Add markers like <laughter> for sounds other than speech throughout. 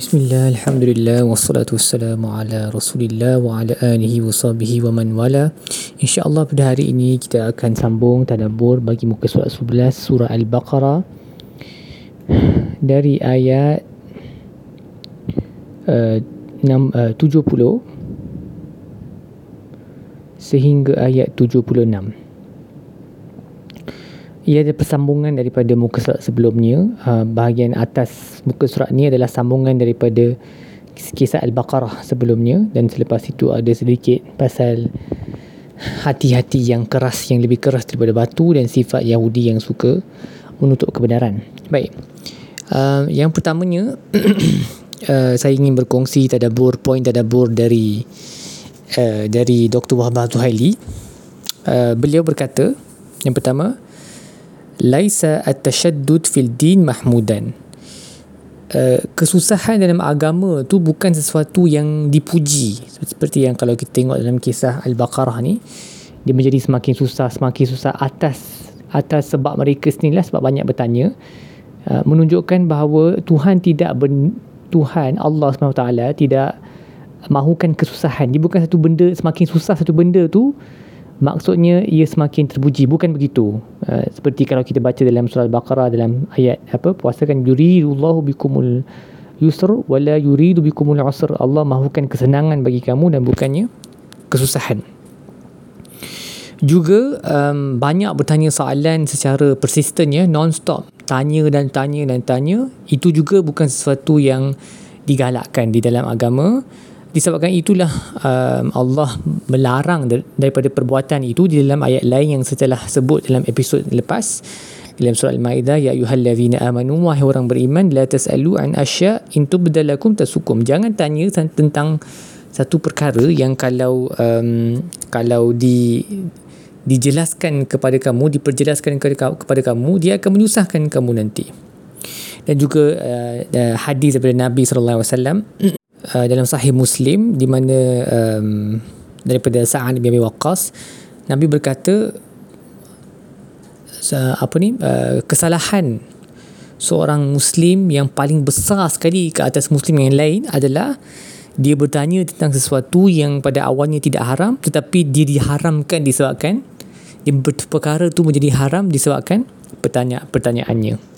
Bismillah, Alhamdulillah, wassalatu wassalamu ala rasulillah wa ala alihi wa sahbihi wa man wala. InsyaAllah pada hari ini kita akan sambung tadabur bagi muka surat 11 surah Al-Baqarah. Dari ayat uh, 6, uh, 70 sehingga ayat 76 ia ada persambungan daripada muka surat sebelumnya. Uh, bahagian atas muka surat ni adalah sambungan daripada kisah Al-Baqarah sebelumnya dan selepas itu ada sedikit pasal hati-hati yang keras yang lebih keras daripada batu dan sifat Yahudi yang suka menutup kebenaran. Baik. Uh, yang pertamanya uh, <clears throat> saya ingin berkongsi tadabur poin tadabur dari uh, dari Dr. Wahbah Zuhaili. Uh, beliau berkata yang pertama laisa at-tashaddud fil din mahmudan. Uh, kesusahan dalam agama tu bukan sesuatu yang dipuji. Seperti yang kalau kita tengok dalam kisah al-baqarah ni dia menjadi semakin susah semakin susah atas atas sebab mereka sendirilah sebab banyak bertanya uh, menunjukkan bahawa Tuhan tidak ber, Tuhan Allah SWT tidak mahukan kesusahan. Dia bukan satu benda semakin susah satu benda tu maksudnya ia semakin terpuji. Bukan begitu. Uh, seperti kalau kita baca dalam surah al-baqarah dalam ayat apa puasa kan yuridullahu bikumul yusr wala yuridu bikumul usr. Allah mahukan kesenangan bagi kamu dan bukannya kesusahan. Juga um, banyak bertanya soalan secara persisten ya non-stop. Tanya dan tanya dan tanya. Itu juga bukan sesuatu yang digalakkan di dalam agama disebabkan itulah um, Allah melarang daripada perbuatan itu di dalam ayat lain yang setelah sebut dalam episod lepas dalam surah Al-Maidah ya ayyuhallazina amanu wahai orang beriman la tasalu an asya in tubdalakum tasukum. Jangan tanya tentang satu perkara yang kalau um, kalau di dijelaskan kepada kamu diperjelaskan kepada kamu dia akan menyusahkan kamu nanti. Dan juga uh, hadis daripada Nabi sallallahu alaihi wasallam <clears throat> uh, dalam sahih Muslim di mana um, daripada Sa'ad bin Abi Waqqas Nabi berkata apa ni uh, kesalahan seorang muslim yang paling besar sekali ke atas muslim yang lain adalah dia bertanya tentang sesuatu yang pada awalnya tidak haram tetapi dia diharamkan disebabkan dia perkara itu menjadi haram disebabkan pertanyaan pertanyaannya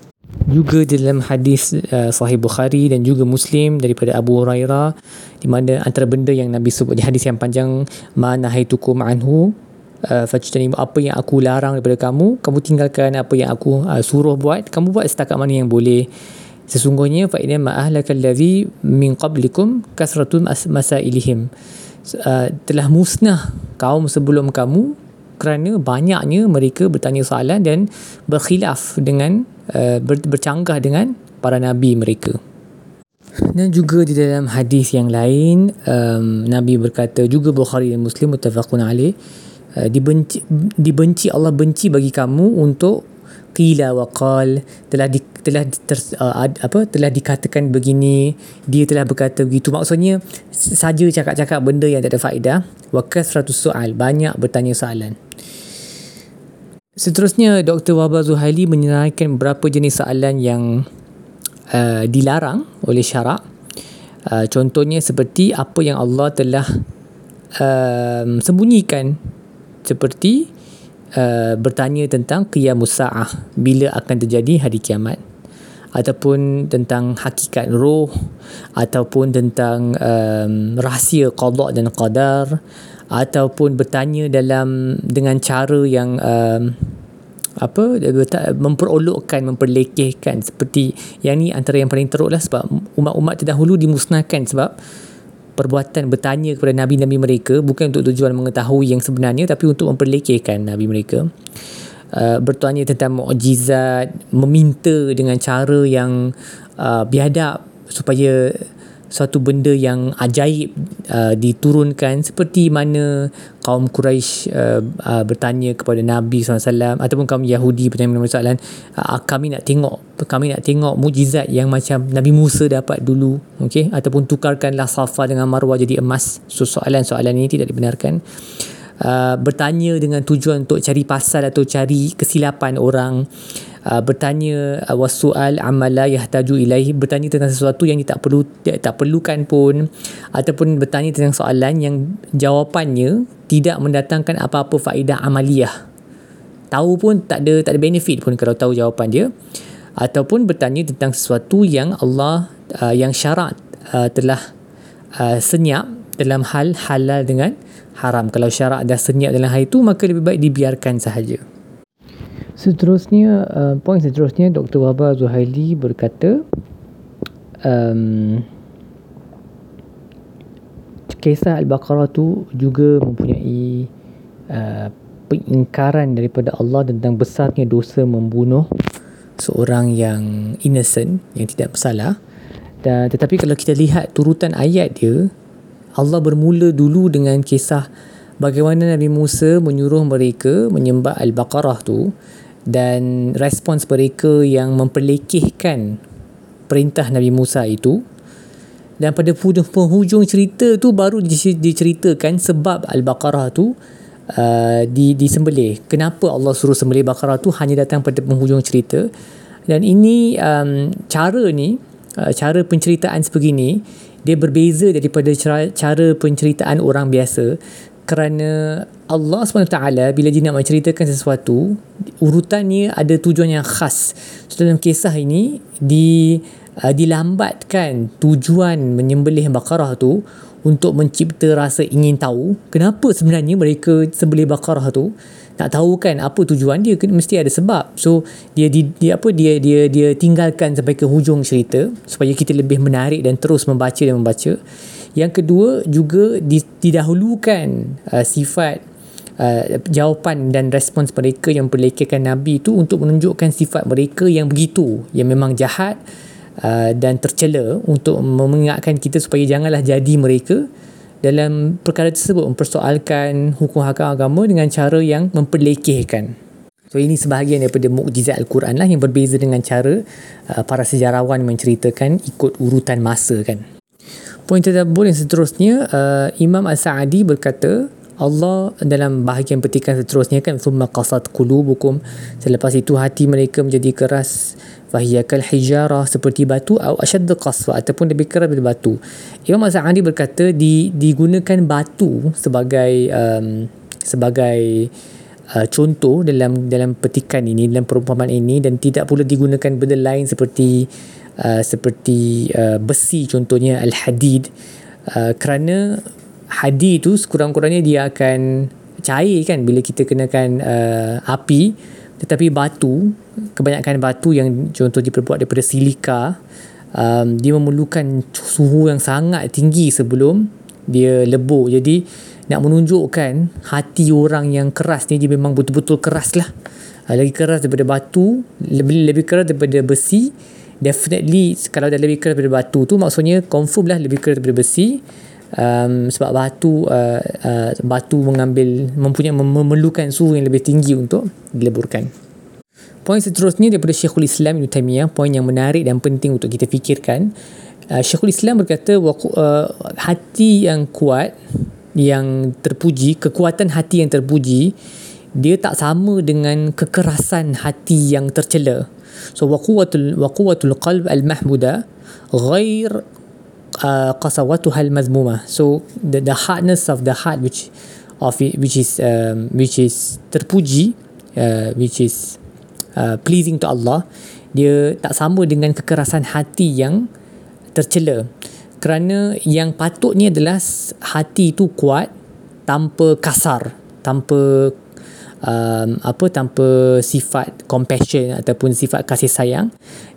juga dalam hadis uh, sahih Bukhari dan juga Muslim daripada Abu Hurairah di mana antara benda yang Nabi sebut di hadis yang panjang mana haitukum anhu uh, apa yang aku larang daripada kamu kamu tinggalkan apa yang aku uh, suruh buat kamu buat setakat mana yang boleh. Sesungguhnya fa inna ma'ahlakal ladzi min qablikum kasratun masailihim. Uh, telah musnah kaum sebelum kamu kerana banyaknya mereka bertanya soalan dan berkhilaf dengan ber, bercanggah dengan para nabi mereka. Dan juga di dalam hadis yang lain um, Nabi berkata juga Bukhari dan Muslim muttafaqun alaih uh, dibenci dibenci Allah benci bagi kamu untuk qila wa qal telah di, telah ter, uh, apa telah dikatakan begini dia telah berkata begitu maksudnya saja cakap-cakap benda yang tak ada faedah wa kasratus soal banyak bertanya soalan Seterusnya Dr. Wahbah Zuhaili menyerahkan beberapa jenis soalan yang uh, dilarang oleh syarak. Uh, contohnya seperti apa yang Allah telah uh, sembunyikan seperti uh, bertanya tentang qiyamus sa'ah bila akan terjadi hari kiamat ataupun tentang hakikat roh ataupun tentang um, rahsia qada dan qadar ataupun bertanya dalam dengan cara yang um, apa memperolokkan memperlekehkan. Seperti yang ni antara yang paling teruk lah sebab umat-umat terdahulu dimusnahkan sebab perbuatan bertanya kepada nabi-nabi mereka bukan untuk tujuan mengetahui yang sebenarnya tapi untuk memperlekehkan nabi mereka. Uh, bertanya tentang mukjizat meminta dengan cara yang uh, biadab supaya suatu benda yang ajaib uh, diturunkan seperti mana kaum Quraisy uh, uh, bertanya kepada Nabi SAW ataupun kaum Yahudi bertanya kepada Nabi SAW uh, kami nak tengok kami nak tengok mujizat yang macam Nabi Musa dapat dulu okay? ataupun tukarkanlah Safa dengan Marwah jadi emas. So, soalan-soalan ini tidak dibenarkan. Uh, bertanya dengan tujuan untuk cari pasal atau cari kesilapan orang uh, bertanya uh, wasual amala yahtaju ilaihi bertanya tentang sesuatu yang dia tak perlu dia tak perlukan pun. Ataupun bertanya tentang soalan yang jawapannya tidak mendatangkan apa-apa faedah amaliyah. Tahu pun tak ada tak ada benefit pun kalau tahu jawapan dia. Ataupun bertanya tentang sesuatu yang Allah uh, yang syarat uh, telah uh, senyap dalam hal halal dengan haram. Kalau syarak dah senyap dalam hal itu maka lebih baik dibiarkan sahaja Seterusnya, uh, poin seterusnya Dr. Wahbah Zuhaili berkata um, kisah Al-Baqarah tu juga mempunyai uh, pengingkaran daripada Allah tentang besarnya dosa membunuh seorang yang innocent, yang tidak bersalah. Dan, tetapi kalau kita lihat turutan ayat dia, Allah bermula dulu dengan kisah bagaimana Nabi Musa menyuruh mereka menyembah Al-Baqarah tu dan respons mereka yang memperlekehkan perintah Nabi Musa itu dan pada penghujung cerita tu baru diceritakan sebab Al-Baqarah tu uh, di disembelih. Kenapa Allah suruh sembelih Baqarah tu hanya datang pada penghujung cerita. Dan ini um, cara ni uh, cara penceritaan sebegini dia berbeza daripada cara, cara penceritaan orang biasa kerana Allah SWT bila dia nak menceritakan sesuatu urutannya ada tujuan yang khas. So, dalam kisah ini di uh, dilambatkan tujuan menyembelih Baqarah tu untuk mencipta rasa ingin tahu kenapa sebenarnya mereka sembelih Baqarah tu. Nak tahu kan apa tujuan dia mesti ada sebab. So dia, dia, dia apa dia dia dia tinggalkan sampai ke hujung cerita supaya kita lebih menarik dan terus membaca dan membaca yang kedua juga didahulukan uh, sifat uh, jawapan dan respons mereka yang perlekehkan Nabi itu untuk menunjukkan sifat mereka yang begitu, yang memang jahat uh, dan tercela untuk mengingatkan kita supaya janganlah jadi mereka dalam perkara tersebut mempersoalkan hukum hakam agama dengan cara yang memperlekehkan. So ini sebahagian daripada mukjizat Al-Quran lah yang berbeza dengan cara uh, para sejarawan menceritakan ikut urutan masa kan. Poin tadabbur yang seterusnya uh, Imam Al-Sa'adi berkata Allah dalam bahagian petikan seterusnya kan thumma qasat qulubukum. Selepas itu hati mereka menjadi keras. Fahiyakal hijarah seperti batu atau asyad qaswa ataupun lebih keras daripada batu. Imam Al-Sa'adi berkata di, digunakan batu sebagai um, sebagai uh, contoh dalam dalam petikan ini dalam perumpamaan ini dan tidak pula digunakan benda lain seperti Uh, seperti uh, besi contohnya al-hadid. Uh, kerana hadid tu sekurang-kurangnya dia akan cair kan bila kita kenakan uh, api. Tetapi batu kebanyakan batu yang contoh diperbuat daripada silika um, dia memerlukan suhu yang sangat tinggi sebelum dia lebur. Jadi nak menunjukkan hati orang yang keras ni dia memang betul-betul keras lah. Uh, lagi keras daripada batu lebih lebih keras daripada besi definitely kalau dah lebih keras daripada batu tu maksudnya confirm lah lebih keras daripada besi. Um, sebab batu uh, uh, batu mengambil mempunyai memerlukan suhu yang lebih tinggi untuk dileburkan. Poin seterusnya daripada Syekhul Islam Ibn Taymiyah poin yang menarik dan penting untuk kita fikirkan. Uh, Syekhul Islam berkata uh, hati yang kuat yang terpuji kekuatan hati yang terpuji dia tak sama dengan kekerasan hati yang tercela. So waquwatul waquwatul qalb al mahmuda ghair uh, qasawatuha al mazmuma. So the, the hardness of the heart which of it, which is um, which is terpuji uh, which is uh, pleasing to Allah dia tak sama dengan kekerasan hati yang tercela kerana yang patutnya adalah hati itu kuat tanpa kasar tanpa um, apa tanpa sifat compassion ataupun sifat kasih sayang.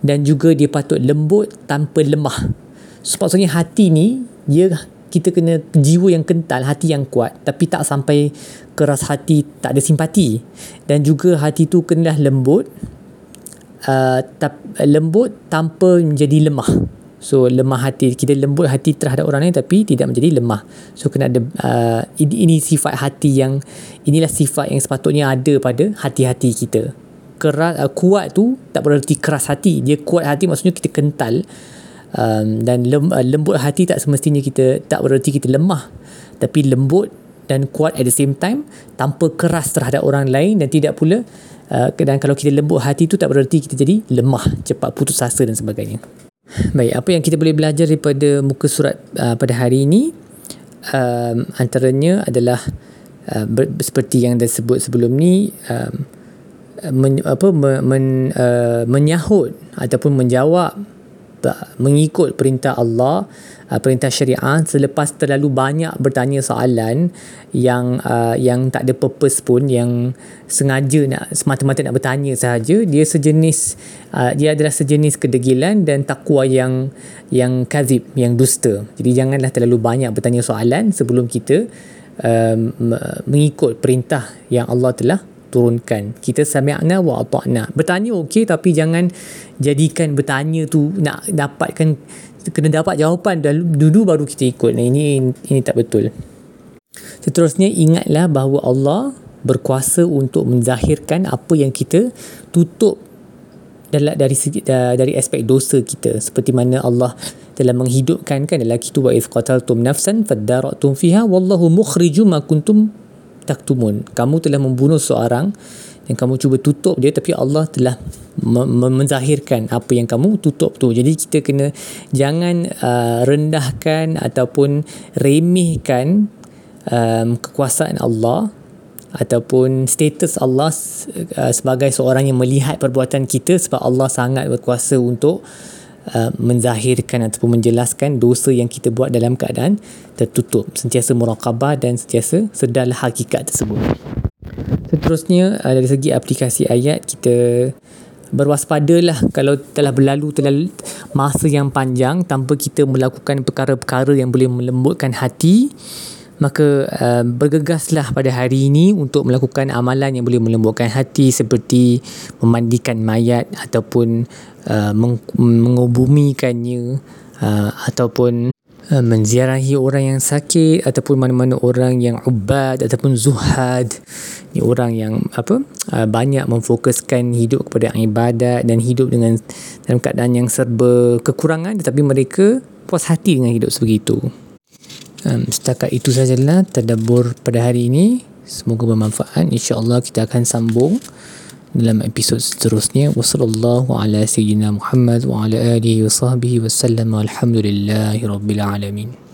Dan juga dia patut lembut tanpa lemah. Sepatutnya hati ni dia kita kena jiwa yang kental hati yang kuat. Tapi tak sampai keras hati tak ada simpati. Dan juga hati tu kena lembut uh, tap, lembut tanpa menjadi lemah So lemah hati kita lembut hati terhadap orang lain tapi tidak menjadi lemah. So kena ada uh, ini, ini sifat hati yang inilah sifat yang sepatutnya ada pada hati-hati kita. Keras uh, kuat tu tak berarti keras hati. Dia kuat hati maksudnya kita kental. Um, dan lem, uh, lembut hati tak semestinya kita tak berarti kita lemah. Tapi lembut dan kuat at the same time tanpa keras terhadap orang lain dan tidak pula uh, dan kalau kita lembut hati tu tak bererti kita jadi lemah cepat putus asa dan sebagainya baik apa yang kita boleh belajar daripada muka surat uh, pada hari ini um, antaranya adalah uh, ber, seperti yang dah sebut sebelum ni um, men, apa men, uh, menyahut ataupun menjawab mengikut perintah Allah uh, perintah syariah selepas terlalu banyak bertanya soalan yang uh, yang tak ada purpose pun yang sengaja nak semata-mata nak bertanya sahaja dia sejenis uh, dia adalah sejenis kedegilan dan takwa yang yang kazib yang dusta. Jadi janganlah terlalu banyak bertanya soalan sebelum kita um, mengikut perintah yang Allah telah turunkan. Kita sami'na wa ata'na. Bertanya okey tapi jangan jadikan bertanya tu nak dapatkan kena dapat jawapan dulu baru kita ikut. Nah, ini ini tak betul. Seterusnya ingatlah bahawa Allah berkuasa untuk menzahirkan apa yang kita tutup dari segi dari aspek dosa kita. Seperti mana Allah telah menghidupkan kan dalam kitab wa iz qataltum nafsan fadara'tum fiha wallahu mukhrijum ma kuntum taktumun kamu telah membunuh seorang dan kamu cuba tutup dia tapi Allah telah menzahirkan apa yang kamu tutup tu. Jadi kita kena jangan uh, rendahkan ataupun remehkan um, kekuasaan Allah ataupun status Allah uh, sebagai seorang yang melihat perbuatan kita sebab Allah sangat berkuasa untuk uh, menzahirkan ataupun menjelaskan dosa yang kita buat dalam keadaan tertutup sentiasa muraqabah dan sentiasa sedarlah hakikat tersebut. Seterusnya uh, dari segi aplikasi ayat kita berwaspadalah kalau telah berlalu telah masa yang panjang tanpa kita melakukan perkara-perkara yang boleh melembutkan hati maka uh, bergegaslah pada hari ini untuk melakukan amalan yang boleh melembutkan hati seperti memandikan mayat ataupun uh, meng- mengubumikannya uh, ataupun Eh, menziarahi orang yang sakit ataupun mana-mana orang yang ubad ataupun zuhad. Ni orang yang apa uh, banyak memfokuskan hidup kepada ibadat dan hidup dengan dalam keadaan yang serba kekurangan tetapi mereka puas hati dengan hidup sebegitu um, setakat itu sajalah tadabbur pada hari ini. Semoga bermanfaat. Insyaallah kita akan sambung dalam episod seterusnya. Wasallallahu ala sayyidina Muhammad wa ala alihi wa sahbihi wasallam walhamdulillahi rabbil alamin